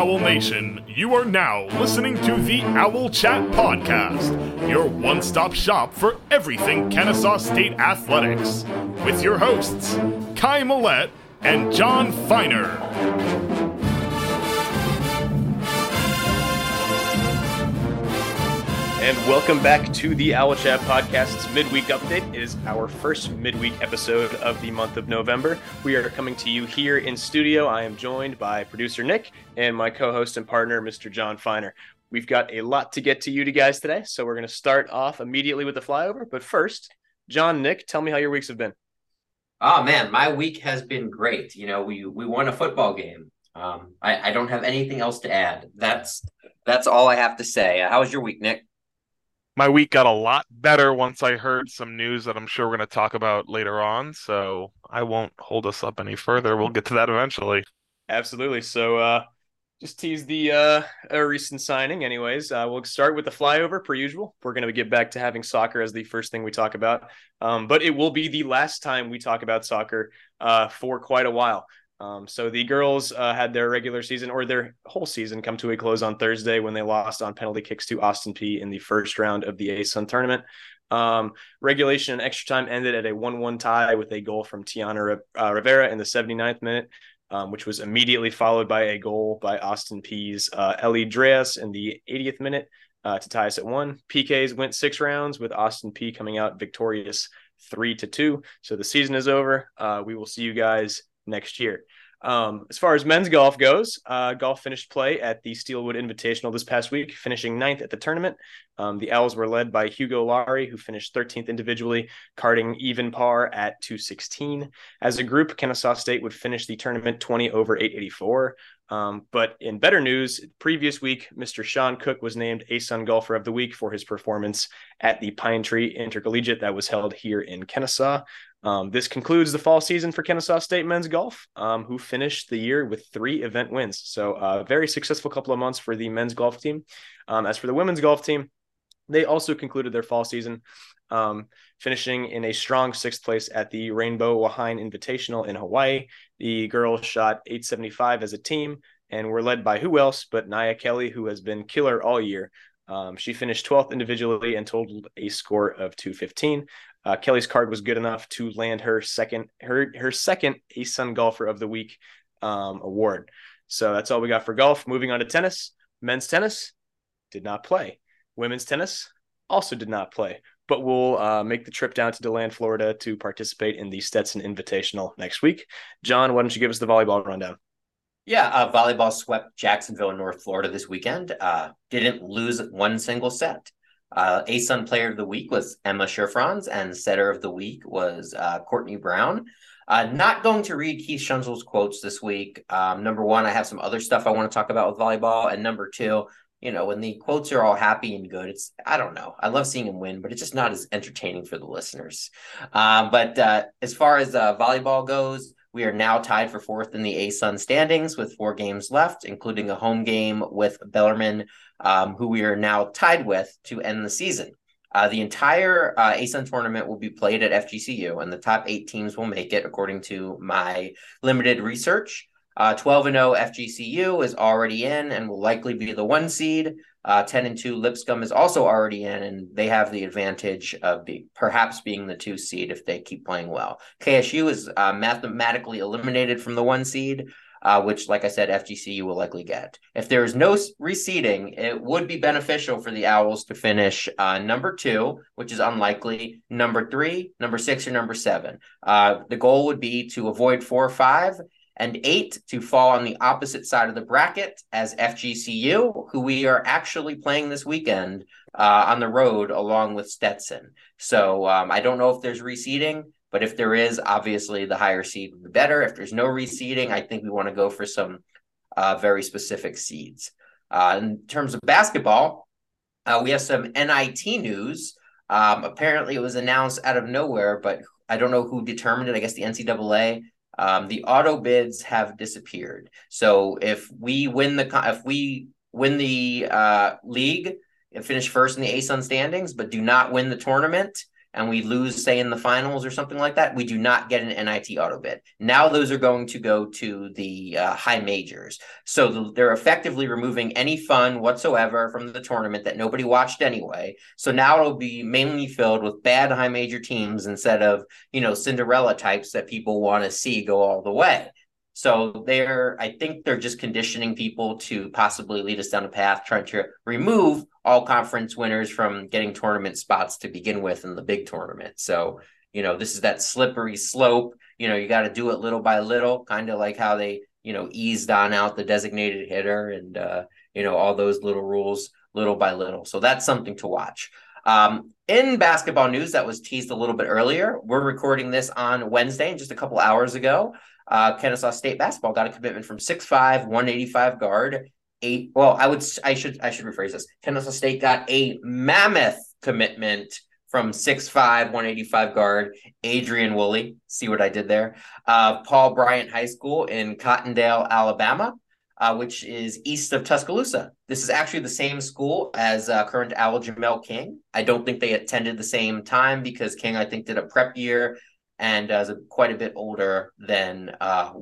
Owl Nation. You are now listening to the Owl Chat Podcast, your one stop shop for everything Kennesaw State athletics, with your hosts, Kai Millette and Jon Feiner. And welcome back to the Owl Chat Podcast's midweek update. It is our first midweek episode of the month of November. We are coming to you here in studio. I am joined by producer Nick and my co-host and partner, Mr. Jon Feiner. We've got a lot to get to you to guys today, so we're going to start off immediately with the flyover. But first, Jon, Nick, tell me how your weeks have been. Oh man, my week has been great. You know, we we won a football game. Um, I, I don't have anything else to add. That's that's all I have to say. How was your week, Nick? My week got a lot better once I heard some news that I'm sure we're going to talk about later on. So I won't hold us up any further. We'll get to that eventually. Absolutely. So, uh, just tease the uh, recent signing. Anyways, uh, we'll start with the flyover per usual. We're going to get back to having soccer as the first thing we talk about, um, but it will be the last time we talk about soccer uh, for quite a while. Um, so the girls uh, had their regular season or their whole season come to a close on Thursday when they lost on penalty kicks to Austin Peay in the first round of the ASUN tournament. Um, regulation and extra time ended at a 1-1 tie with a goal from Tiana uh, Rivera in the 79th minute, um, which was immediately followed by a goal by Austin Peay's uh, Ellie Dreas in the 80th minute uh, to tie us at one. PKs went six rounds with Austin Peay coming out victorious three to two. So the season is over. Uh, we will see you guys next year. Um, as far as men's golf goes, uh, golf finished play at the Steelwood Invitational this past week, finishing ninth at the tournament. Um, the Owls were led by Hugo Laurie, who finished 13th individually, carding even par at 216. As a group, Kennesaw State would finish the tournament 20 over 884. Um, but in better news, previous week, Mr. Sean Cook was named ASUN Golfer of the Week for his performance at the Pine Tree Intercollegiate that was held here in Kennesaw. Um, this concludes the fall season for Kennesaw State men's golf, um, who finished the year with three event wins. So, a uh, very successful couple of months for the men's golf team. Um, as for the women's golf team, they also concluded their fall season, um, finishing in a strong sixth place at the Rainbow Wahine Invitational in Hawaii. The girls shot 875 as a team and were led by who else but Naya Kelly, who has been killer all year. Um, she finished 12th individually and totaled a score of 215. Uh, Kelly's card was good enough to land her second her her second ASUN Golfer of the Week um, award. So that's all we got for golf. Moving on to tennis. Men's tennis did not play. Women's tennis also did not play, but we'll uh, make the trip down to DeLand, Florida to participate in the Stetson Invitational next week. Jon, why don't you give us the volleyball rundown? Yeah, uh, volleyball swept Jacksonville North Florida this weekend. Uh, didn't lose one single set. Uh, ASUN Player of the Week was Emma Scherfrans, and Setter of the Week was uh, Courtney Brown. Uh, not going to read Keith Schunzel's quotes this week. Um, number one, I have some other stuff I want to talk about with volleyball, and number two, you know, when the quotes are all happy and good, it's I don't know. I love seeing him win, but it's just not as entertaining for the listeners. Um, but uh, as far as uh, volleyball goes, we are now tied for fourth in the ASUN standings with four games left, including a home game with Bellarmine, um, who we are now tied with to end the season. Uh, the entire uh, ASUN tournament will be played at FGCU, and the top eight teams will make it, according to my limited research. Uh, 12 and 0 FGCU is already in and will likely be the one seed. Uh, 10 and 2 Lipscomb is also already in, and they have the advantage of be, perhaps being the two seed if they keep playing well. KSU is uh, mathematically eliminated from the one seed, uh, which, like I said, FGCU will likely get. If there is no reseeding, it would be beneficial for the Owls to finish uh, number two, which is unlikely, number three, number six, or number seven. Uh, the goal would be to avoid four or five and eight to fall on the opposite side of the bracket as FGCU, who we are actually playing this weekend uh, on the road along with Stetson. So um, I don't know if there's reseeding, but if there is, obviously the higher seed be better. If there's no reseeding, I think we want to go for some uh, very specific seeds. Uh, in terms of basketball, uh, we have some NIT news. Um, apparently, it was announced out of nowhere, but I don't know who determined it. I guess the NCAA um, the auto bids have disappeared. So if we win the if we win the uh, league and finish first in the ASUN standings, but do not win the tournament, and we lose, say, in the finals or something like that, we do not get an NIT auto bid. Now those are going to go to the uh, high majors. So the, they're effectively removing any fun whatsoever from the tournament that nobody watched anyway. So now it'll be mainly filled with bad high major teams instead of, you know, Cinderella types that people want to see go all the way. So they're, I think they're just conditioning people to possibly lead us down a path, trying to remove all conference winners from getting tournament spots to begin with in the big tournament. So, you know, this is that slippery slope. You know, you got to do it little by little, kind of like how they, you know, eased on out the designated hitter and, uh, you know, all those little rules little by little. So that's something to watch. Um, in basketball news that was teased a little bit earlier, we're recording this on Wednesday, just a couple hours ago. Uh, Kennesaw State basketball got a commitment from 6'5", 185 guard. Eight. Well, I would. I should. I should rephrase this. Kennesaw State got a mammoth commitment from 6'5", 185 guard Adrian Woolley. See what I did there? Uh, Paul Bryant High School in Cottondale, Alabama, uh, which is east of Tuscaloosa. This is actually the same school as uh, current Owl Jamel King. I don't think they attended the same time because King, I think, did a prep year and is quite a bit older than uh.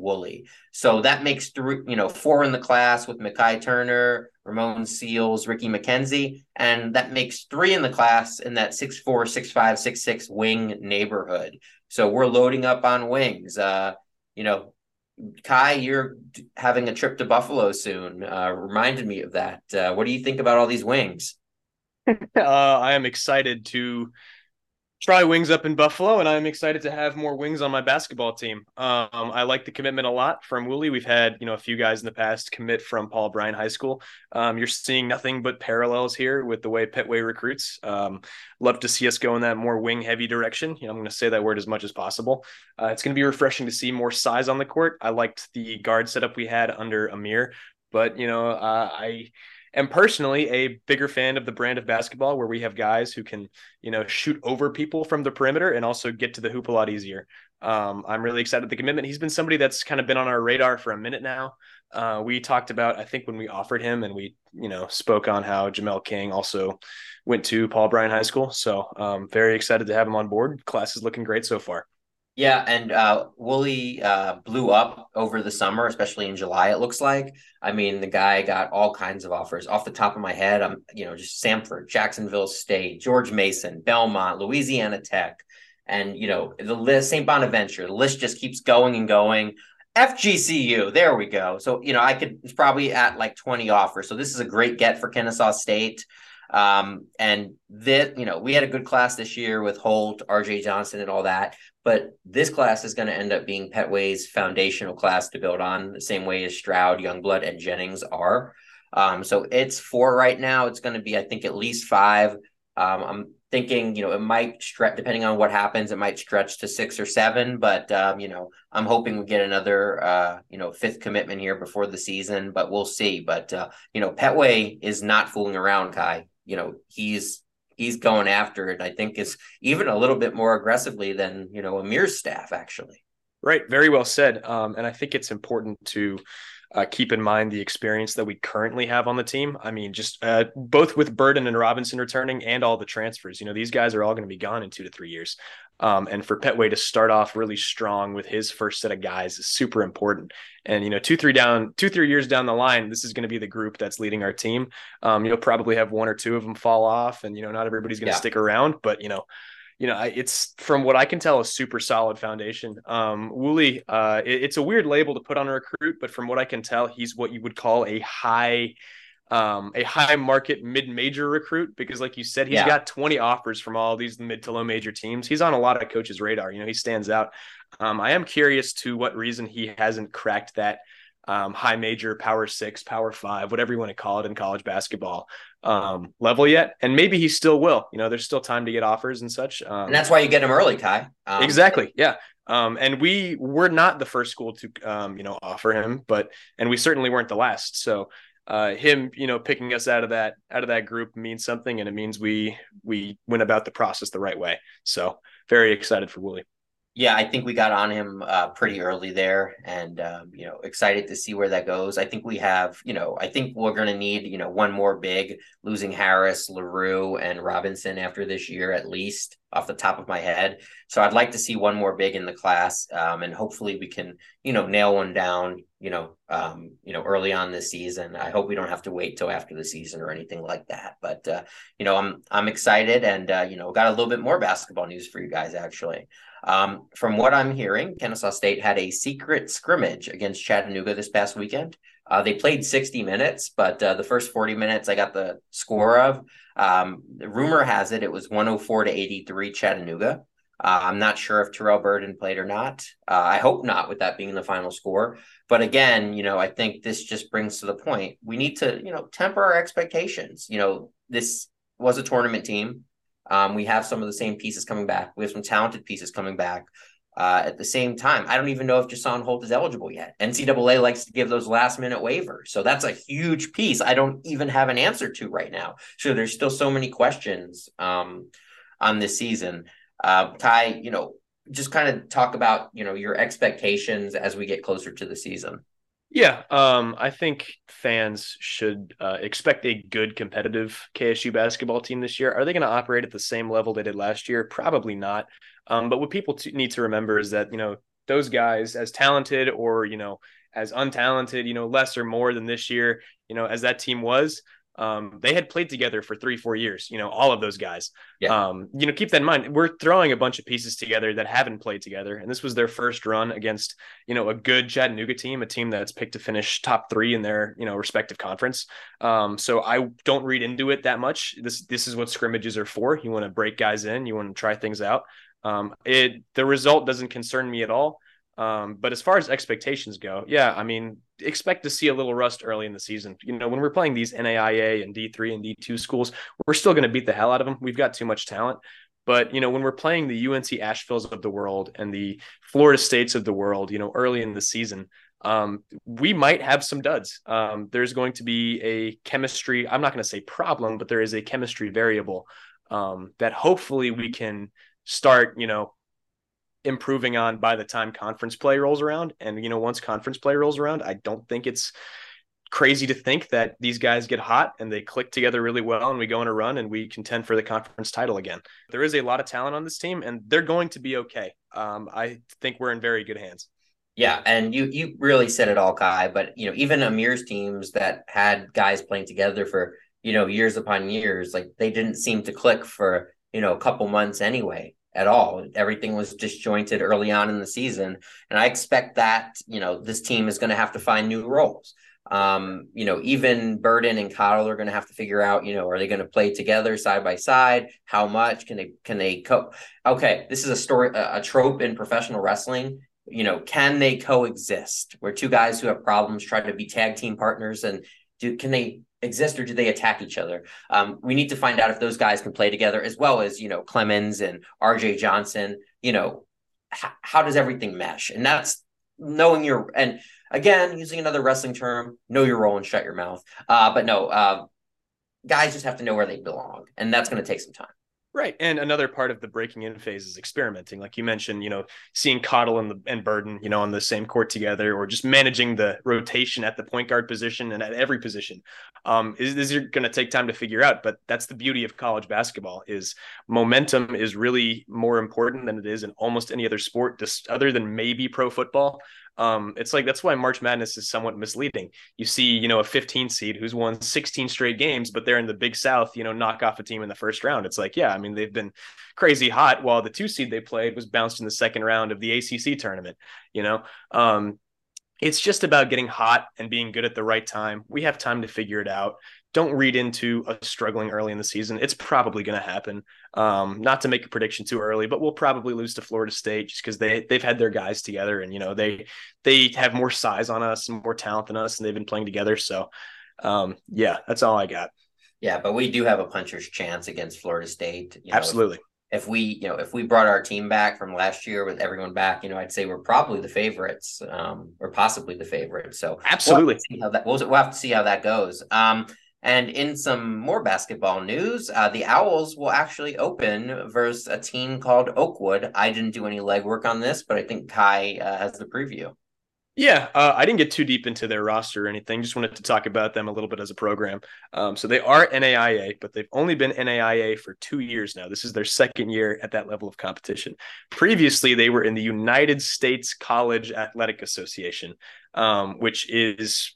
So that makes three, you know, four in the class with Mackay Turner, Ramon Seals, Ricky McKenzie, and that makes three in the class in that six four, six five, six six wing neighborhood. So we're loading up on wings. Uh, you know, Kai, you're having a trip to Buffalo soon. Uh, reminded me of that. Uh, what do you think about all these wings? Uh, I am excited to try wings up in Buffalo, and I'm excited to have more wings on my basketball team. Um, I like the commitment a lot from Woolley. We've had you know a few guys in the past commit from Paul Bryant High School. Um, you're seeing nothing but parallels here with the way Pettway recruits. Um, love to see us go in that more wing heavy direction. You know, I'm going to say that word as much as possible. Uh, it's going to be refreshing to see more size on the court. I liked the guard setup we had under Amir, but you know, uh, I am personally a bigger fan of the brand of basketball where we have guys who can, you know, shoot over people from the perimeter and also get to the hoop a lot easier. Um, I'm really excited about the commitment. He's been somebody that's kind of been on our radar for a minute now. Uh, we talked about, I think, when we offered him, and we, you know, spoke on how Jamel King also went to Paul Bryant High School. So, um, very excited to have him on board. Class is looking great so far. Yeah, and uh, Woolley uh, blew up over the summer, especially in July. It looks like. I mean, the guy got all kinds of offers. Off the top of my head, I'm you know just Samford, Jacksonville State, George Mason, Belmont, Louisiana Tech, and you know the list, St. Bonaventure. The list just keeps going and going. FGCU, there we go. So you know I could it's probably at like 20 offers. So this is a great get for Kennesaw State. Um, and that you know we had a good class this year with Holt, RJ Johnson, and all that. But this class is going to end up being Pettway's foundational class to build on, the same way as Stroud, Youngblood, and Jennings are. Um, so it's four right now. It's going to be, I think, at least five. Um, I'm thinking, you know, it might stretch depending on what happens. It might stretch to six or seven, but um, you know, I'm hoping we get another, uh, you know, fifth commitment here before the season. But we'll see. But uh, you know, Pettway is not fooling around, Kai. You know, he's he's going after it. I think is even a little bit more aggressively than you know Amir's staff actually. Right, very well said. Um, and I think it's important to uh, keep in mind the experience that we currently have on the team. I mean, just uh, both with Burden and Robinson returning and all the transfers. You know, these guys are all going to be gone in two to three years. Um, and for Pettway to start off really strong with his first set of guys is super important. And you know, two, three down, two, three years down the line, this is going to be the group that's leading our team. Um, you'll probably have one or two of them fall off, and you know, not everybody's going to yeah. stick around. But you know, you know, it's from what I can tell, a super solid foundation. Um, Woolley, uh, it, it's a weird label to put on a recruit, but from what I can tell, he's what you would call a high um, a high market mid major recruit because, like you said, he's yeah. got 20 offers from all these mid to low major teams. He's on a lot of coaches' radar. You know, he stands out. Um, I am curious to what reason he hasn't cracked that um, high major, power six, power five, whatever you want to call it in college basketball um, level yet. And maybe he still will. You know, there's still time to get offers and such. Um, and that's why you get him early, Kai. Um, exactly. Yeah. Um, and we were not the first school to, um, you know, offer him, but and we certainly weren't the last. So uh, him, you know, picking us out of that out of that group means something, and it means we we went about the process the right way. So very excited for Woolley. Yeah, I think we got on him uh, pretty early there, and um, you know, excited to see where that goes. I think we have, you know, I think we're going to need, you know, one more big, losing Harris, Larue, and Robinson after this year at least, off the top of my head. So I'd like to see one more big in the class, um, and hopefully we can, you know, nail one down, you know, um, you know, early on this season. I hope we don't have to wait till after the season or anything like that. But uh, you know, I'm I'm excited, and uh, you know, got a little bit more basketball news for you guys actually. Um, from what I'm hearing, Kennesaw State had a secret scrimmage against Chattanooga this past weekend. Uh, they played 60 minutes, but uh, the first 40 minutes I got the score of. Um, rumor has it it was 104 to 83 Chattanooga. Uh, I'm not sure if Terrell Burden played or not. Uh, I hope not, with that being the final score. But again, you know, I think this just brings to the point we need to, you know, temper our expectations. You know, this was a tournament team. Um, we have some of the same pieces coming back. We have some talented pieces coming back. Uh, at the same time, I don't even know if Jason Holt is eligible yet. NCAA likes to give those last minute waivers. So that's a huge piece I don't even have an answer to right now. So there's still so many questions um, on this season. Uh, Ty, you know, just kind of talk about, you know, your expectations as we get closer to the season. Yeah, um, I think fans should uh, expect a good competitive KSU basketball team this year. Are they going to operate at the same level they did last year? Probably not. Um, but what people t- need to remember is that you know those guys, as talented or you know as untalented, you know less or more than this year, you know as that team was, um, they had played together for three, four years, you know, all of those guys. Yeah. Um, you know, keep that in mind. We're throwing a bunch of pieces together that haven't played together. And this was their first run against, you know, a good Chattanooga team, a team that's picked to finish top three in their, you know, respective conference. Um, so I don't read into it that much. This this is what scrimmages are for. You want to break guys in, you want to try things out. Um, it the result doesn't concern me at all. Um, but as far as expectations go, yeah, I mean, expect to see a little rust early in the season. You know, when we're playing these NAIA and D3 and D2 schools, we're still going to beat the hell out of them. We've got too much talent. But, you know, when we're playing the UNC Asheville's of the world and the Florida States of the world, you know, early in the season, um, we might have some duds. Um, there's going to be a chemistry, I'm not going to say problem, but there is a chemistry variable um, that hopefully we can start, you know, improving on by the time conference play rolls around. And, you know, once conference play rolls around, I don't think it's crazy to think that these guys get hot and they click together really well and we go on a run and we contend for the conference title again. There is a lot of talent on this team and they're going to be okay. Um, I think we're in very good hands. Yeah, and you you really said it all, Kai. But you know, even Amir's teams that had guys playing together for you know years upon years, like they didn't seem to click for you know a couple months anyway at all. Everything was disjointed early on in the season. And I expect that, you know, this team is going to have to find new roles. Um, you know, even Burden and Cottle are going to have to figure out, you know, are they going to play together side by side? How much can they, can they co? Okay. This is a story, a, a trope in professional wrestling. You know, can they coexist where two guys who have problems try to be tag team partners and do, can they exist or do they attack each other? Um, we need to find out if those guys can play together as well as, you know, Clemens and RJ Johnson, you know, h- how does everything mesh? And that's knowing your, and again, using another wrestling term, know your role and shut your mouth. Uh, but no, uh, guys just have to know where they belong. And that's going to take some time. Right. And another part of the breaking in phase is experimenting. Like you mentioned, you know, seeing Cottle and, the, and Burden, you know, on the same court together or just managing the rotation at the point guard position and at every position um, is, is going to take time to figure out. But that's the beauty of college basketball is momentum is really more important than it is in almost any other sport, just other than maybe pro football. Um, it's like that's why March Madness is somewhat misleading. You see, you know, a 15 seed who's won 16 straight games, but they're in the Big South, you know, knock off a team in the first round. It's like, yeah, I mean, they've been crazy hot while the two seed they played was bounced in the second round of the ACC tournament. You know, um, it's just about getting hot and being good at the right time. We have time to figure it out don't read into a struggling early in the season. It's probably going to happen. Um, not to make a prediction too early, but we'll probably lose to Florida State just because they they've had their guys together and you know they they have more size on us and more talent than us, and they've been playing together. So, um, yeah, that's all I got. Yeah, but we do have a puncher's chance against Florida State. You know, Absolutely. If, if, we, you know, if we brought our team back from last year with everyone back, you know, I'd say we're probably the favorites, um, or possibly the favorites. So absolutely, we'll have, that, we'll, we'll have to see how that goes. Um, And in some more basketball news, uh, the Owls will actually open versus a team called Oakwood. I didn't do any legwork on this, but I think Kai uh, has the preview. Yeah, uh, I didn't get too deep into their roster or anything. Just wanted to talk about them a little bit as a program. Um, so they are NAIA, but they've only been NAIA for two years now. This is their second year at that level of competition. Previously, they were in the United States College Athletic Association, um, which is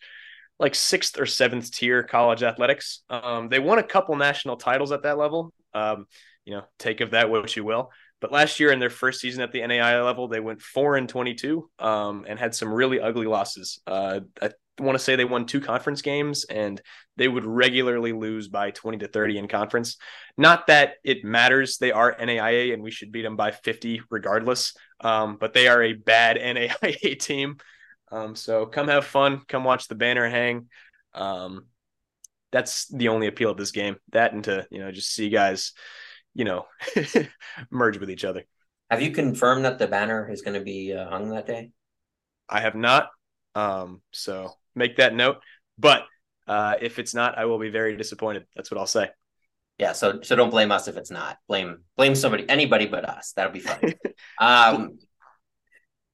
like sixth or seventh tier college athletics. Um, they won a couple national titles at that level. Um, you know, take of that what you will. But last year in their first season at the NAIA level, they went four and twenty-two um, and had some really ugly losses. Uh, I want to say they won two conference games, and they would regularly lose by twenty to thirty in conference. Not that it matters; they are NAIA, and we should beat them by fifty regardless. Um, but they are a bad NAIA team. Um, so come have fun, come watch the banner hang. Um, that's the only appeal of this game. That and to you know just see guys you know, merge with each other. Have you confirmed that the banner is going to be uh, hung that day? I have not. Um, so make that note. But uh, if it's not, I will be very disappointed. That's what I'll say. Yeah. So so don't blame us if it's not. Blame blame somebody, anybody but us. That'll be fine. um,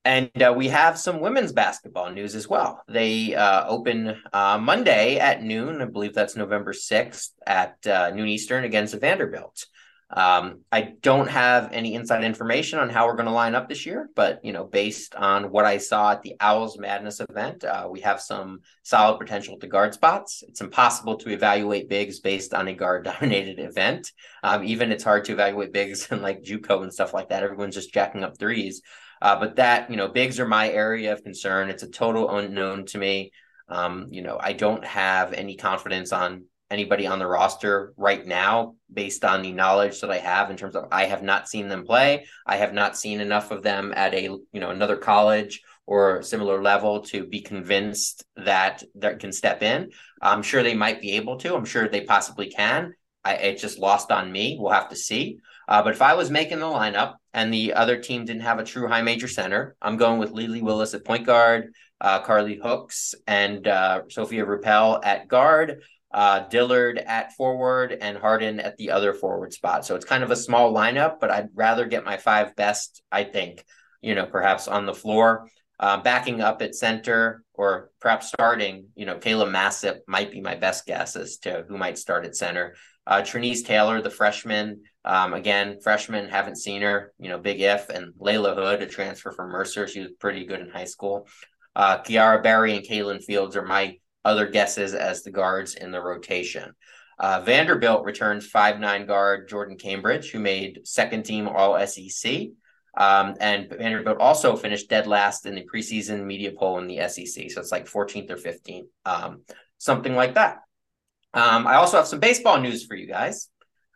and uh, we have some women's basketball news as well. They uh, open uh, Monday at noon. I believe that's November 6th at uh, noon Eastern against the Vanderbilt. Um, I don't have any inside information on how we're going to line up this year, but you know, based on what I saw at the Owls Madness event, uh, we have some solid potential to guard spots. It's impossible to evaluate bigs based on a guard-dominated event. Um, even it's hard to evaluate bigs and like JUCO and stuff like that. Everyone's just jacking up threes. Uh, but that you know, bigs are my area of concern. It's a total unknown to me. Um, you know, I don't have any confidence on anybody on the roster right now based on the knowledge that I have in terms of I have not seen them play. I have not seen enough of them at a you know another college or similar level to be convinced that that can step in. I'm sure they might be able to. I'm sure they possibly can. I, it just lost on me. We'll have to see. Uh, but if I was making the lineup and the other team didn't have a true high major center, I'm going with Lily Willis at point guard, uh, Carly Hooks and uh, Sophia Rappel at guard uh, Dillard at forward and Harden at the other forward spot. So it's kind of a small lineup, but I'd rather get my five best, I think, you know, perhaps on the floor. Uh, backing up at center or perhaps starting, you know, Kayla Massip might be my best guess as to who might start at center. Uh, Trinise Taylor, the freshman, um, again, freshman, haven't seen her, you know, big if. And Layla Hood, a transfer from Mercer. She was pretty good in high school. Uh, Kiara Berry and Kaylin Fields are my other guesses as the guards in the rotation. Uh, Vanderbilt returns five nine guard Jordyn Cambridge, who made second team All SEC. Um, and Vanderbilt also finished dead last in the preseason media poll in the SEC. So it's like 14th or 15th, um, something like that. Um, I also have some baseball news for you guys.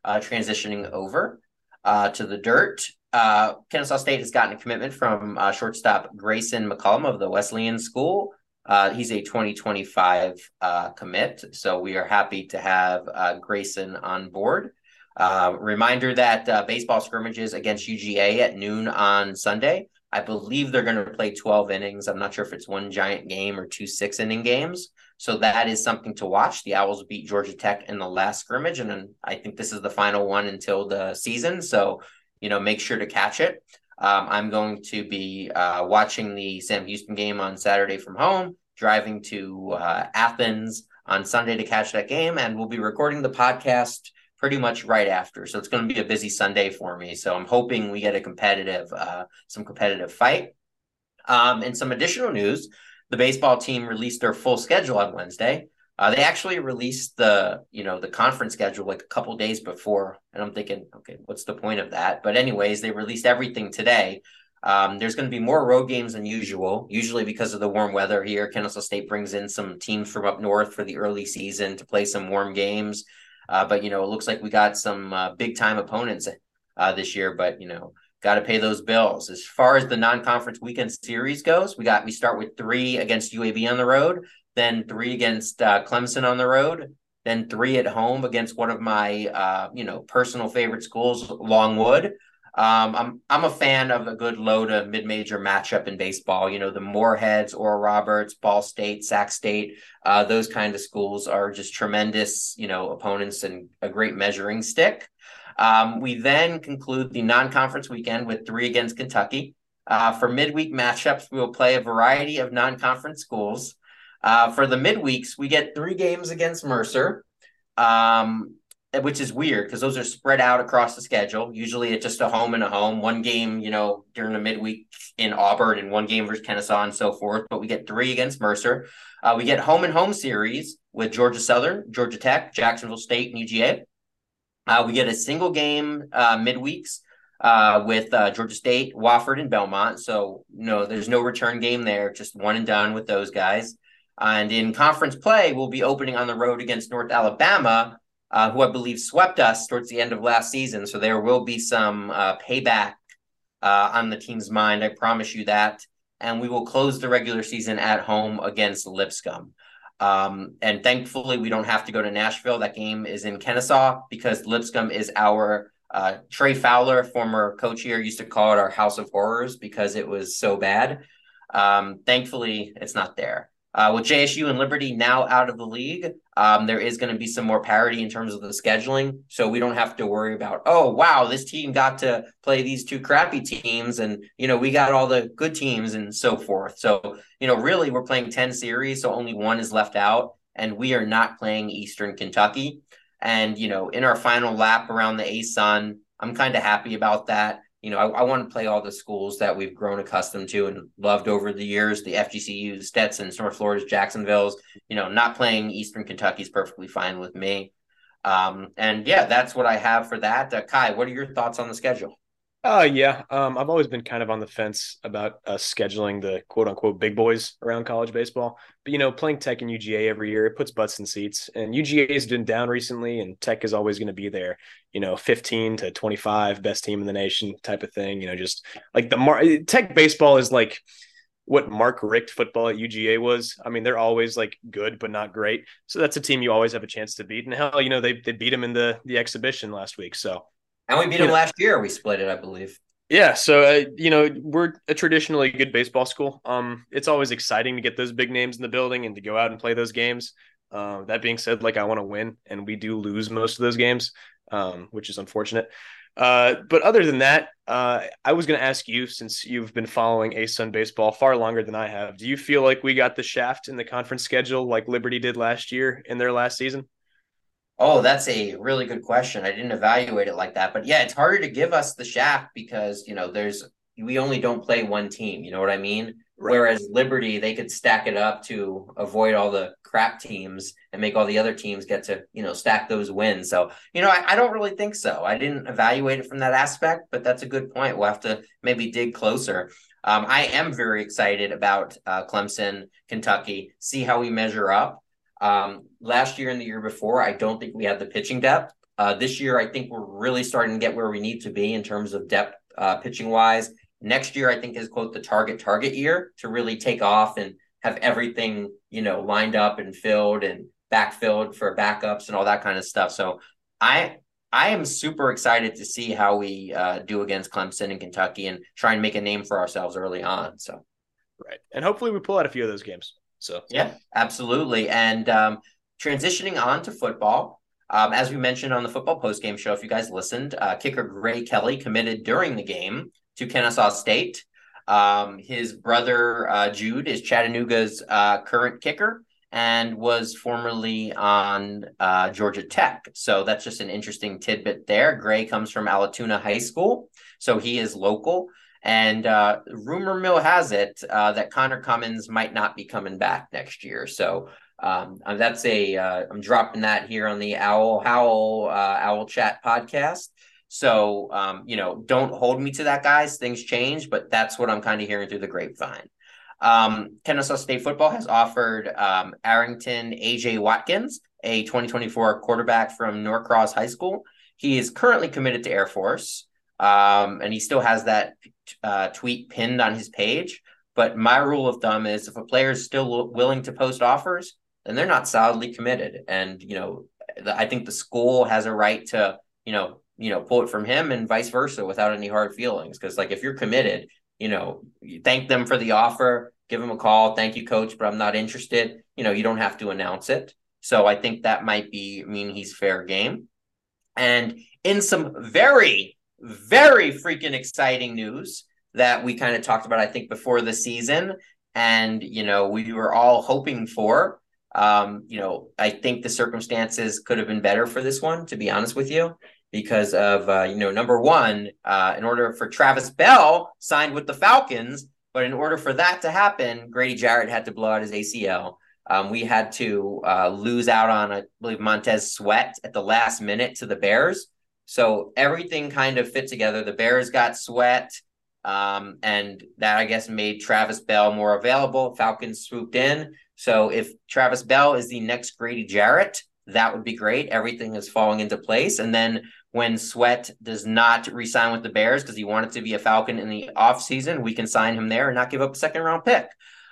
Uh, transitioning over uh, to the dirt. Uh, Kennesaw State has gotten a commitment from uh, shortstop Grayson McCollum of the Wesleyan School. Uh, he's a 2025 uh, commit, so we are happy to have Grayson on board. Reminder that baseball scrimmages against UGA at noon on Sunday. I believe they're going to play 12 innings. I'm not sure if it's one giant game or two six inning games. So that is something to watch. The Owls beat Georgia Tech in the last scrimmage, and then I think this is the final one until the season. So, you know, make sure to catch it. Um, I'm going to be uh, watching the Sam Houston game on Saturday from home, driving to uh, Athens on Sunday to catch that game, and we'll be recording the podcast pretty much right after. So it's going to be a busy Sunday for me. So I'm hoping we get a competitive, uh, some competitive fight. Um, and some additional news: the baseball team released their full schedule on Wednesday. Uh, they actually released the you know the conference schedule like a couple days before, and I'm thinking, okay, what's the point of that? But anyways, they released everything today. Um, there's going to be more road games than usual, usually because of the warm weather here. Kennesaw State brings in some teams from up north for the early season to play some warm games. Uh, but you know, it looks like we got some uh, big time opponents uh, this year. But you know, got to pay those bills. As far as the non-conference weekend series goes, we got we start with three against UAB on the road then three against uh, Clemson on the road, then three at home against one of my uh, you know personal favorite schools, Longwood. Um, I'm I'm a fan of a good low to mid major matchup in baseball. You know, the Moreheads, Oral Roberts, Ball State, Sac State, uh, those kind of schools are just tremendous, you know, opponents and a great measuring stick. Um, we then conclude the non conference weekend with three against Kentucky. Uh, for midweek matchups, we will play a variety of non conference schools. Uh, for the midweeks, we get three games against Mercer. Um, which is weird because those are spread out across the schedule. Usually it's just a home and a home, one game, you know, during the midweek in Auburn and one game versus Kennesaw and so forth. But we get three against Mercer. Uh, we get home and home series with Georgia Southern, Georgia Tech, Jacksonville State, and UGA. Uh, we get a single game uh, midweeks uh, with uh, Georgia State, Wofford, and Belmont. So, no, there's no return game there, just one and done with those guys. And in conference play, we'll be opening on the road against North Alabama, uh, who I believe swept us towards the end of last season. So there will be some uh, payback on the team's mind. I promise you that. And we will close the regular season at home against Lipscomb. Um, and thankfully, we don't have to go to Nashville. That game is in Kennesaw because Lipscomb is our uh, Trey Fowler, former coach here, used to call it our House of Horrors because it was so bad. Um, thankfully, it's not there. Uh, with JSU and Liberty now out of the league, um, there is going to be some more parity in terms of the scheduling. So we don't have to worry about, oh, wow, this team got to play these two crappy teams and, you know, we got all the good teams and so forth. So, you know, really we're playing 10 series. So only one is left out and we are not playing Eastern Kentucky. And, you know, in our final lap around the ASUN, I'm kind of happy about that you know, I, I, want to play all the schools that we've grown accustomed to and loved over the years. The FGCU, Stetson's, North Florida's, Jacksonville's. You know, not playing Eastern Kentucky is perfectly fine with me. Um, and yeah, that's what I have for that. Uh, Kai, what are your thoughts on the schedule? Uh yeah. Um, I've always been kind of on the fence about uh, scheduling the quote unquote big boys around college baseball. But you know, playing Tech and UGA every year, it puts butts in seats. And UGA has been down recently, and Tech is always going to be there. You know, 15 to 25, best team in the nation type of thing. You know, just like the Mar- Tech baseball is like what Mark Richt football at UGA was. I mean, they're always like good but not great. So that's a team you always have a chance to beat. And hell, you know, they they beat them in the the exhibition last week. So and we beat them last year. We split it, I believe. Yeah, so uh, you know we're a traditionally good baseball school. Um, it's always exciting to get those big names in the building and to go out and play those games. Uh, that being said, like I want to win, and we do lose most of those games, um, which is unfortunate. Uh, but other than that, uh, I was going to ask you, since you've been following ASUN baseball far longer than I have, do you feel like we got the shaft in the conference schedule like Liberty did last year in their last season? Oh, that's a really good question. I didn't evaluate it like that. But yeah, it's harder to give us the shaft because, you know, there's we only don't play one team, you know what I mean? Right. Whereas Liberty, they could stack it up to avoid all the crap teams and make all the other teams get to, you know, stack those wins. So, you know, I, I don't really think so. I didn't evaluate it from that aspect, but that's a good point. We'll have to maybe dig closer. Um, I am very excited about uh, Clemson, Kentucky, see how we measure up. Um, last year and the year before, I don't think we had the pitching depth. Uh, this year, I think we're really starting to get where we need to be in terms of depth uh, pitching wise. Next year, I think is quote the target target year to really take off and have everything you know lined up and filled and backfilled for backups and all that kind of stuff. So I I am super excited to see how we uh, do against Clemson and Kentucky and try and make a name for ourselves early on. So right, and hopefully we pull out a few of those games. So yeah, absolutely. And um, transitioning on to football, um, as we mentioned on the football post game show, if you guys listened, uh, kicker Gray Kelly committed during the game to Kennesaw State. Um, his brother uh, Jude is Chattanooga's uh, current kicker and was formerly on uh, Georgia Tech. So that's just an interesting tidbit there. Gray comes from Allatoona High School, so he is local. And uh, rumor mill has it uh, that Connor Cummins might not be coming back next year. So um, uh, that's a uh, I'm dropping that here on the Owl Howl uh, Owl Chat podcast. So um, you know, don't hold me to that, guys. Things change, but that's what I'm kind of hearing through the grapevine. Um, Kennesaw State football has offered um, Arrington AJ Watkins, a 2024 quarterback from Norcross High School. He is currently committed to Air Force. Um, and he still has that uh, tweet pinned on his page. But my rule of thumb is if a player is still willing to post offers, then they're not solidly committed. And, you know, I think the school has a right to, you know, you know, pull it from him and vice versa without any hard feelings. Because like if you're committed, you know, you thank them for the offer, give them a call, thank you, coach, but I'm not interested. You know, you don't have to announce it. So I think that might be mean he's fair game. And in some very, very freaking exciting news that we kind of talked about, I think, before the season, and you know, we were all hoping for. Um, you know, I think the circumstances could have been better for this one, to be honest with you, because of uh, you know, number one, uh, in order for Travis Bell signed with the Falcons, but in order for that to happen, Grady Jarrett had to blow out his ACL. Um, we had to uh, lose out on, I believe, Montez Sweat at the last minute to the Bears. So everything kind of fit together. The Bears got Sweat, um, and that I guess made Travis Bell more available. Falcons swooped in. So if Travis Bell is the next Grady Jarrett, that would be great. Everything is falling into place. And then when Sweat does not resign with the Bears because he wanted to be a Falcon in the offseason, we can sign him there and not give up a second round pick.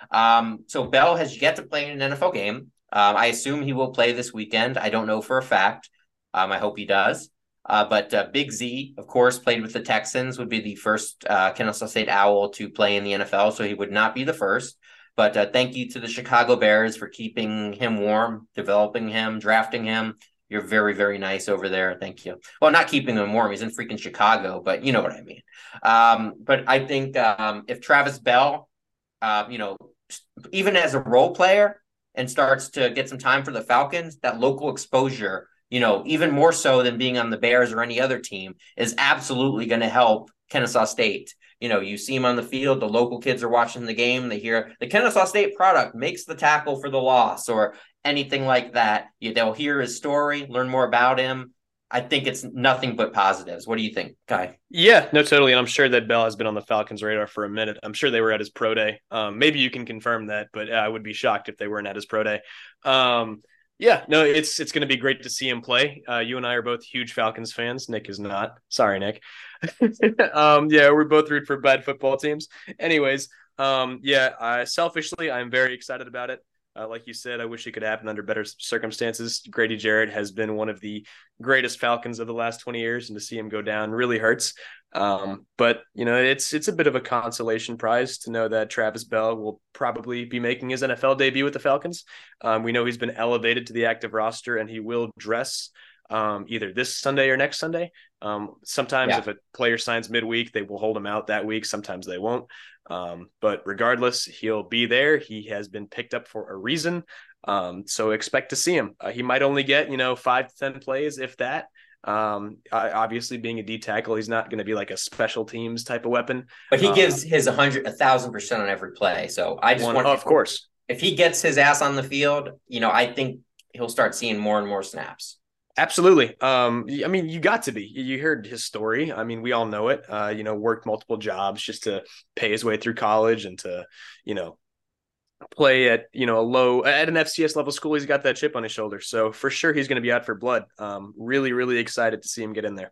Um, so Bell has yet to play in an NFL game. Um, I assume he will play this weekend. I don't know for a fact. Um, I hope he does. Uh, but uh, Big Z, of course, played with the Texans, would be the first uh, Kennesaw State Owl to play in the NFL. So he would not be the first. But uh, thank you to the Chicago Bears for keeping him warm, developing him, drafting him. You're very, very nice over there. Thank you. Well, not keeping him warm. He's in freaking Chicago, but you know what I mean. Um, but I think um, if Travis Bell, uh, you know, even as a role player and starts to get some time for the Falcons, that local exposure, you know, even more so than being on the Bears or any other team, is absolutely going to help Kennesaw State. You know, you see him on the field, the local kids are watching the game, they hear the Kennesaw State product makes the tackle for the loss or anything like that. They'll hear his story, learn more about him, I think it's nothing but positives. What do you think, Kai? Yeah, no, totally. And I'm sure that Bell has been on the Falcons' radar for a minute. I'm sure they were at his pro day. Um, maybe you can confirm that, but I would be shocked if they weren't at his pro day. Um, yeah, no, it's it's going to be great to see him play. Uh, you and I are both huge Falcons fans. Nick is not. Sorry, Nick. um, yeah, we're both root for bad football teams. Anyways, um, yeah, uh, selfishly, I'm very excited about it. Uh, like you said, I wish it could happen under better circumstances. Grady Jarrett has been one of the greatest Falcons of the last 20 years, and to see him go down really hurts. Um, but you know, it's it's a bit of a consolation prize to know that Travis Bell will probably be making his NFL debut with the Falcons. Um, we know he's been elevated to the active roster, and he will dress um, either this Sunday or next Sunday. Um, sometimes, yeah. if a player signs midweek, they will hold him out that week. Sometimes they won't. Um, but regardless, he'll be there. He has been picked up for a reason. Um, so expect to see him. Uh, he might only get, you know, five to 10 plays, if that. Um, obviously, being a D tackle, he's not going to be like a special teams type of weapon. But he gives um, his a hundred, a thousand percent on every play. So I just want, of course, if he gets his ass on the field, you know, I think he'll start seeing more and more snaps. Absolutely. Um, I mean, you got to be. You heard his story. I mean, we all know it. Uh, you know, worked multiple jobs just to pay his way through college and to, you know, play at you know a low at an FCS level school. He's got that chip on his shoulder, so for sure he's going to be out for blood. Um, really, really excited to see him get in there.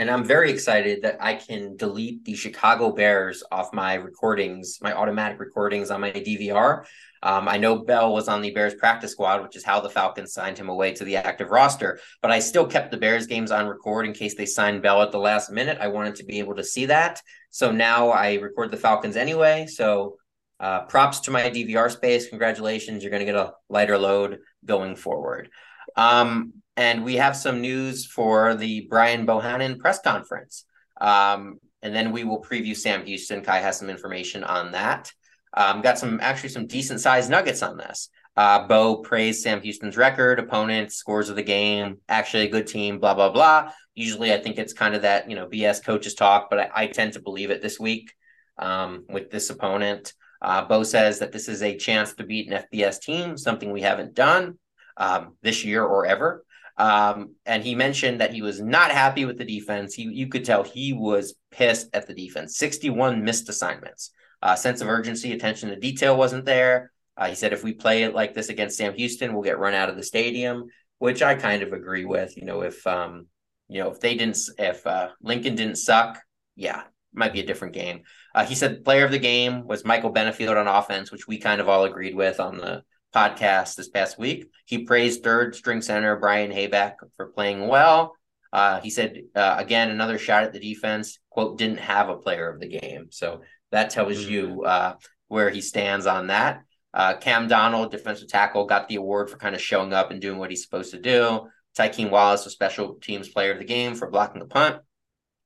And I'm very excited that I can delete the Chicago Bears off my recordings, my automatic recordings on my DVR. Um, I know Bell was on the Bears practice squad, which is how the Falcons signed him away to the active roster. But I still kept the Bears games on record in case they signed Bell at the last minute. I wanted to be able to see that. So now I record the Falcons anyway. So uh, props to my DVR space. Congratulations. You're going to get a lighter load going forward. Um, and we have some news for the Brian Bohannon press conference. Um, and then we will preview Sam Houston. Kai has some information on that. Um, got some actually some decent sized nuggets on this. Uh, Bo praised Sam Houston's record, opponents, scores of the game, actually a good team, blah, blah, blah. Usually I think it's kind of that, you know, BS coaches talk, but I, I tend to believe it this week um, with this opponent. Uh, Bo says that this is a chance to beat an FBS team, something we haven't done um, this year or ever. Um, and he mentioned that he was not happy with the defense. He, you could tell he was pissed at the defense. 61 missed assignments. Uh, sense of urgency, attention to detail wasn't there. Uh, he said if we play it like this against Sam Houston, we'll get run out of the stadium, which I kind of agree with. You know, if um, you know, if they didn't, if uh, Lincoln didn't suck, yeah, might be a different game. Uh, he said player of the game was Michael Benefield on offense, which we kind of all agreed with on the podcast this past week. He praised third string center Brian Hayback for playing well. Uh, he said, uh, again, another shot at the defense, quote, didn't have a player of the game. So that tells mm-hmm. you uh, where he stands on that. Uh, Cam Donald, defensive tackle, got the award for kind of showing up and doing what he's supposed to do. Tykeem Wallace, a special teams player of the game for blocking the punt.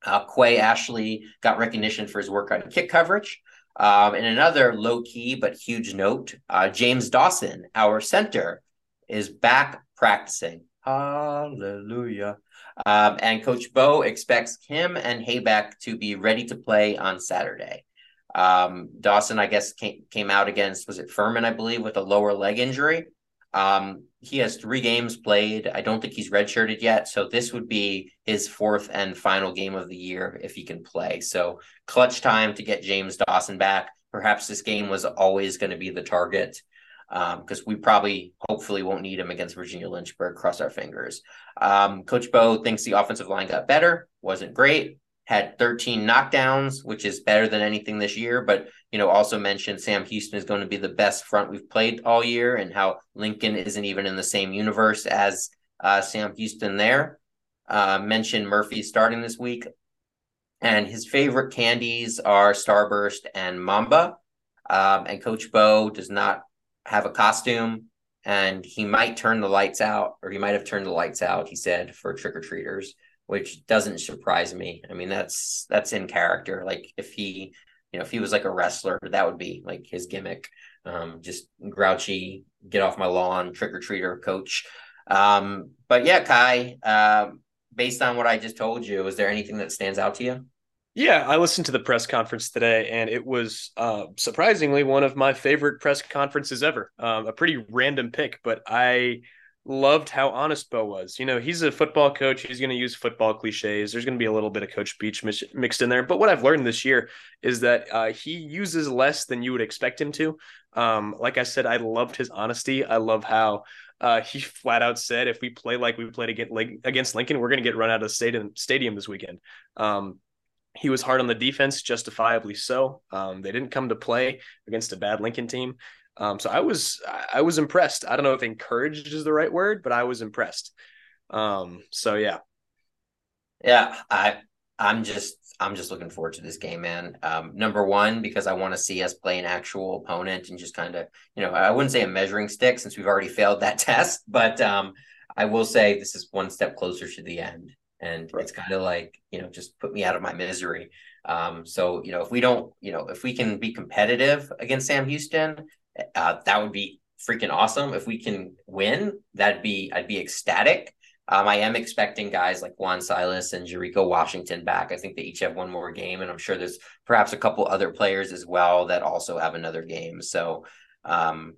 Uh, Quay Ashley got recognition for his work on kick coverage. Um, and another low key but huge note uh, James Dawson, our center, is back practicing. Hallelujah. Um, and Coach Bo expects him and Haybeck to be ready to play on Saturday. Um, Dawson, I guess, came, came out against, was it Furman, I believe, with a lower leg injury. Um, he has three games played. I don't think he's redshirted yet. So this would be his fourth and final game of the year if he can play. So clutch time to get James Dawson back. Perhaps this game was always going to be the target because um, we probably, hopefully, won't need him against Virginia Lynchburg. Cross our fingers. Um, Coach Bo thinks the offensive line got better. Wasn't great had 13 knockdowns, which is better than anything this year. But, you know, also mentioned Sam Houston is going to be the best front we've played all year and how Lincoln isn't even in the same universe as uh, Sam Houston there. Uh, mentioned Murphy starting this week. And his favorite candies are Starburst and Mamba. Um, and Coach Bo does not have a costume and he might turn the lights out, or he might have turned the lights out, he said, for trick or treaters which doesn't surprise me. I mean, that's that's in character. Like if he, you know, if he was like a wrestler, that would be like his gimmick. Um, just grouchy, get off my lawn, trick or treater coach. Um, but yeah, Kai, uh, based on what I just told you, is there anything that stands out to you? Yeah, I listened to the press conference today, and it was uh, surprisingly one of my favorite press conferences ever. Um, a pretty random pick, but I loved how honest Bo was. You know, he's a football coach. He's going to use football cliches. There's going to be a little bit of Coach Beach mixed in there. But what I've learned this year is that uh, he uses less than you would expect him to. Um, like I said, I loved his honesty. I love how uh, he flat out said, if we play like we played against Lincoln, we're going to get run out of stadium stadium this weekend. Um, he was hard on the defense, justifiably so. Um, they didn't come to play against a bad Lincoln team. Um, so I was I was impressed. I don't know if encouraged is the right word, but I was impressed. Um, so yeah. Yeah, I I'm just I'm just looking forward to this game, man. Um, number one, because I want to see us play an actual opponent and just kind of, you know, I wouldn't say a measuring stick since we've already failed that test, but um, I will say this is one step closer to the end. And right. it's kind of like, you know, just put me out of my misery. Um, so, you know, if we don't, you know, if we can be competitive against Sam Houston, uh, that would be freaking awesome. If we can win, that'd be I'd be ecstatic. Um, I am expecting guys like Juan Silas and Jericho Washington back. I think they each have one more game, and I'm sure there's perhaps a couple other players as well that also have another game. So, um,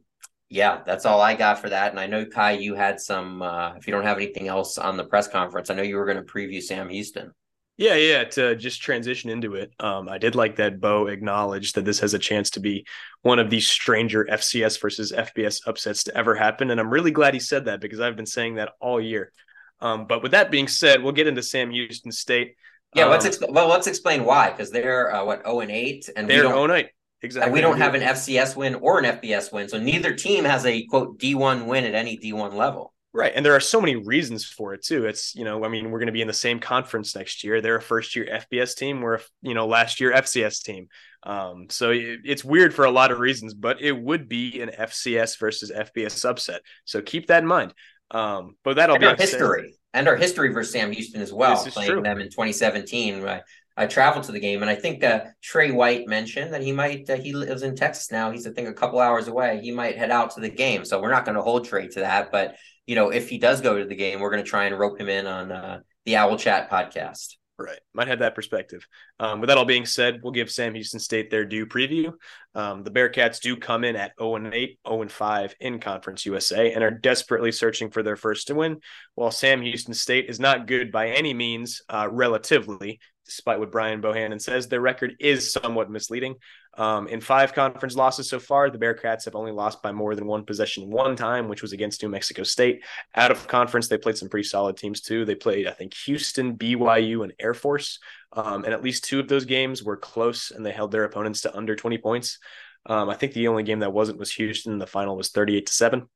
yeah, that's all I got for that. And I know Kai, you had some. Uh, if you don't have anything else on the press conference, I know you were going to preview Sam Houston. Yeah, yeah. To just transition into it, um, I did like that Bo acknowledged that this has a chance to be one of the stranger FCS versus FBS upsets to ever happen, and I'm really glad he said that because I've been saying that all year. Um, but with that being said, we'll get into Sam Houston State. Yeah, um, let's exp- well let's explain why because they're uh, what zero oh and eight, and they're zero oh eight. Exactly. And we don't have an FCS win or an FBS win, so neither team has a quote D1 win at any D1 level. Right. And there are so many reasons for it too. It's, you know, I mean, we're going to be in the same conference next year. They're a first year FBS team. We're, a, you know, last year FCS team. Um, so it, it's weird for a lot of reasons, but it would be an FCS versus FBS subset. So keep that in mind. Um, but that'll and be our history and our history versus Sam Houston as well, playing true. them in 2017. I, I traveled to the game, and I think uh, Trey White mentioned that he might. Uh, he lives in Texas now. He's I think a couple hours away. He might head out to the game, so we're not going to hold Trey to that. But you know, if he does go to the game, we're going to try and rope him in on uh, the Owl Chat podcast. Right. Might have that perspective. Um, with that all being said, we'll give Sam Houston State their due preview. Um, the Bearkats do come in at 0 and 8, 0 and 5 in Conference USA and are desperately searching for their first to win. While Sam Houston State is not good by any means, uh, relatively, despite what Brian Bohannon says, their record is somewhat misleading. Um, in five conference losses so far, the Bearkats have only lost by more than one possession one time, which was against New Mexico State. Out of conference, they played some pretty solid teams too. They played, I think, Houston, BYU, and Air Force. Um, and at least two of those games were close and they held their opponents to under 20 points. Um, I think the only game that wasn't was Houston. The final was 38 to 7.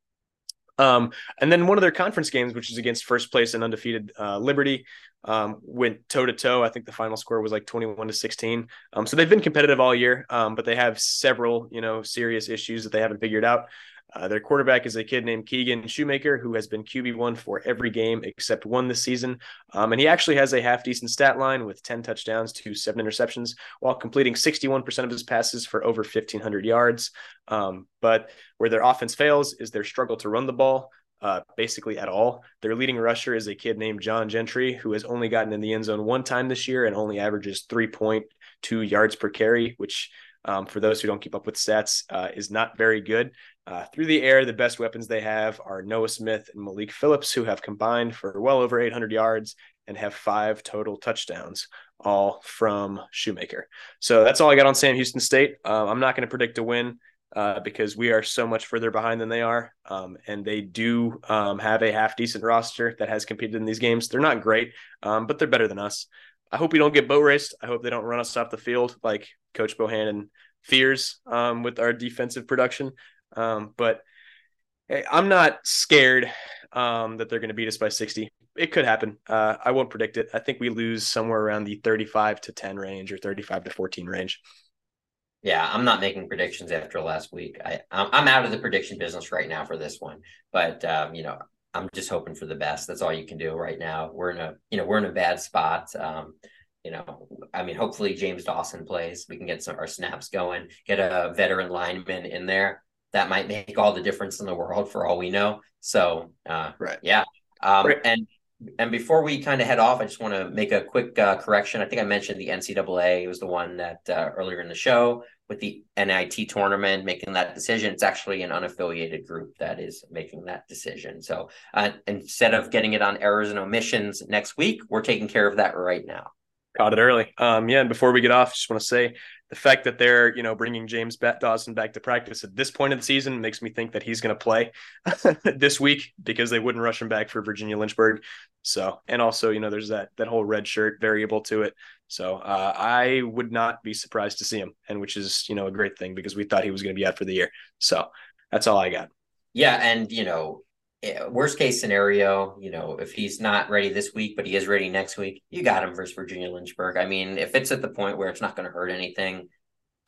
Um, and then one of their conference games, which is against first place and undefeated uh, Liberty, um, went toe to toe. I think the final score was like 21 to 16. Um, so they've been competitive all year, um, but they have several, you know, serious issues that they haven't figured out. Uh, their quarterback is a kid named Keegan Shoemaker, who has been QB1 for every game except one this season. Um, and he actually has a half decent stat line with 10 touchdowns to seven interceptions while completing 61% of his passes for over 1,500 yards. Um, but where their offense fails is their struggle to run the ball. Uh, basically at all. Their leading rusher is a kid named John Gentry, who has only gotten in the end zone one time this year and only averages 3.2 yards per carry, which um, for those who don't keep up with stats, uh, is not very good. Uh, through the air, the best weapons they have are Noah Smith and Malik Phillips, who have combined for well over 800 yards and have five total touchdowns, all from Shoemaker. So that's all I got on Sam Houston State. Uh, I'm not going to predict a win uh, because we are so much further behind than they are. Um, and they do um, have a half decent roster that has competed in these games. They're not great, um, but they're better than us. I hope we don't get boat raced. I hope they don't run us off the field like Coach Bohannon fears um, with our defensive production. Um, but hey, I'm not scared um, that they're going to beat us by 60. It could happen. Uh, I won't predict it. I think we lose somewhere around the 35 to 10 range or 35 to 14 range. Yeah, I'm not making predictions after last week. I I'm out of the prediction business right now for this one. But um, you know, I'm just hoping for the best. That's all you can do right now. We're in a you know we're in a bad spot. Um, you know, I mean, hopefully James Dawson plays. We can get some our snaps going. Get a veteran lineman in there that might make all the difference in the world for all we know. So, uh, right. yeah. Um, right. And and before we kind of head off, I just want to make a quick uh, correction. I think I mentioned the NCAA it was the one that uh, earlier in the show with the NIT tournament making that decision. It's actually an unaffiliated group that is making that decision. So uh, instead of getting it on errors and omissions next week, we're taking care of that right now. Caught it early. Um, yeah, and before we get off, just want to say the fact that they're you know bringing James Dawson back to practice at this point of the season makes me think that he's going to play this week because they wouldn't rush him back for Virginia Lynchburg. So and also you know there's that that whole red shirt variable to it. So uh, I would not be surprised to see him, and which is you know a great thing because we thought he was going to be out for the year. So that's all I got. Yeah, and you know Eh, worst case scenario, you know, if he's not ready this week, but he is ready next week, you got him versus Virginia Lynchburg. I mean, if it's at the point where it's not going to hurt anything,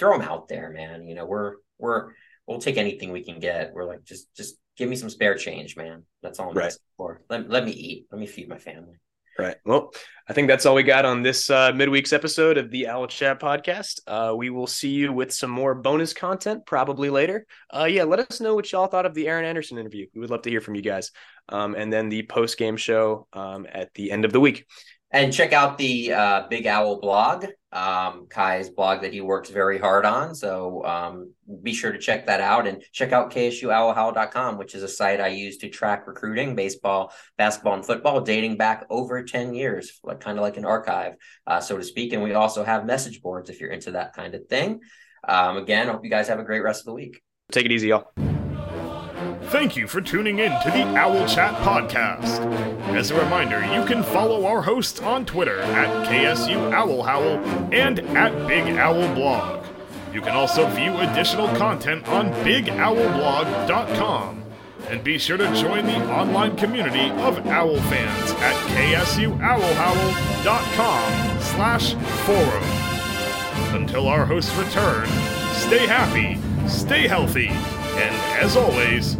throw him out there, man. You know, we're we're we'll take anything we can get. We're like, just just give me some spare change, man. That's all I'm right. asking for. Let, let me eat. Let me feed my family. Right. Well, I think that's all we got on this uh, midweek's episode of the Owl Chat podcast. Uh, we will see you with some more bonus content probably later. Uh, yeah, let us know what y'all thought of the Aaron Anderson interview. We would love to hear from you guys. Um, and then the post game show um, at the end of the week. And check out the uh, Big Owl blog, um, Kai's blog that he works very hard on. So um, be sure to check that out and check out KSUOwlhowl.com, which is a site I use to track recruiting, baseball, basketball, and football dating back over 10 years, like kind of like an archive, uh, so to speak. And we also have message boards if you're into that kind of thing. Um, again, hope you guys have a great rest of the week. Take it easy, y'all. Thank you for tuning in to the Owl Chat podcast. As a reminder, you can follow our hosts on Twitter at KSU Owl Howl and at Big Owl Blog. You can also view additional content on BigOwlBlog.com. And be sure to join the online community of owl fans at KSUOwlhowl.com slash forum. Until our hosts return, stay happy, stay healthy, and as always,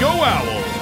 go Owl!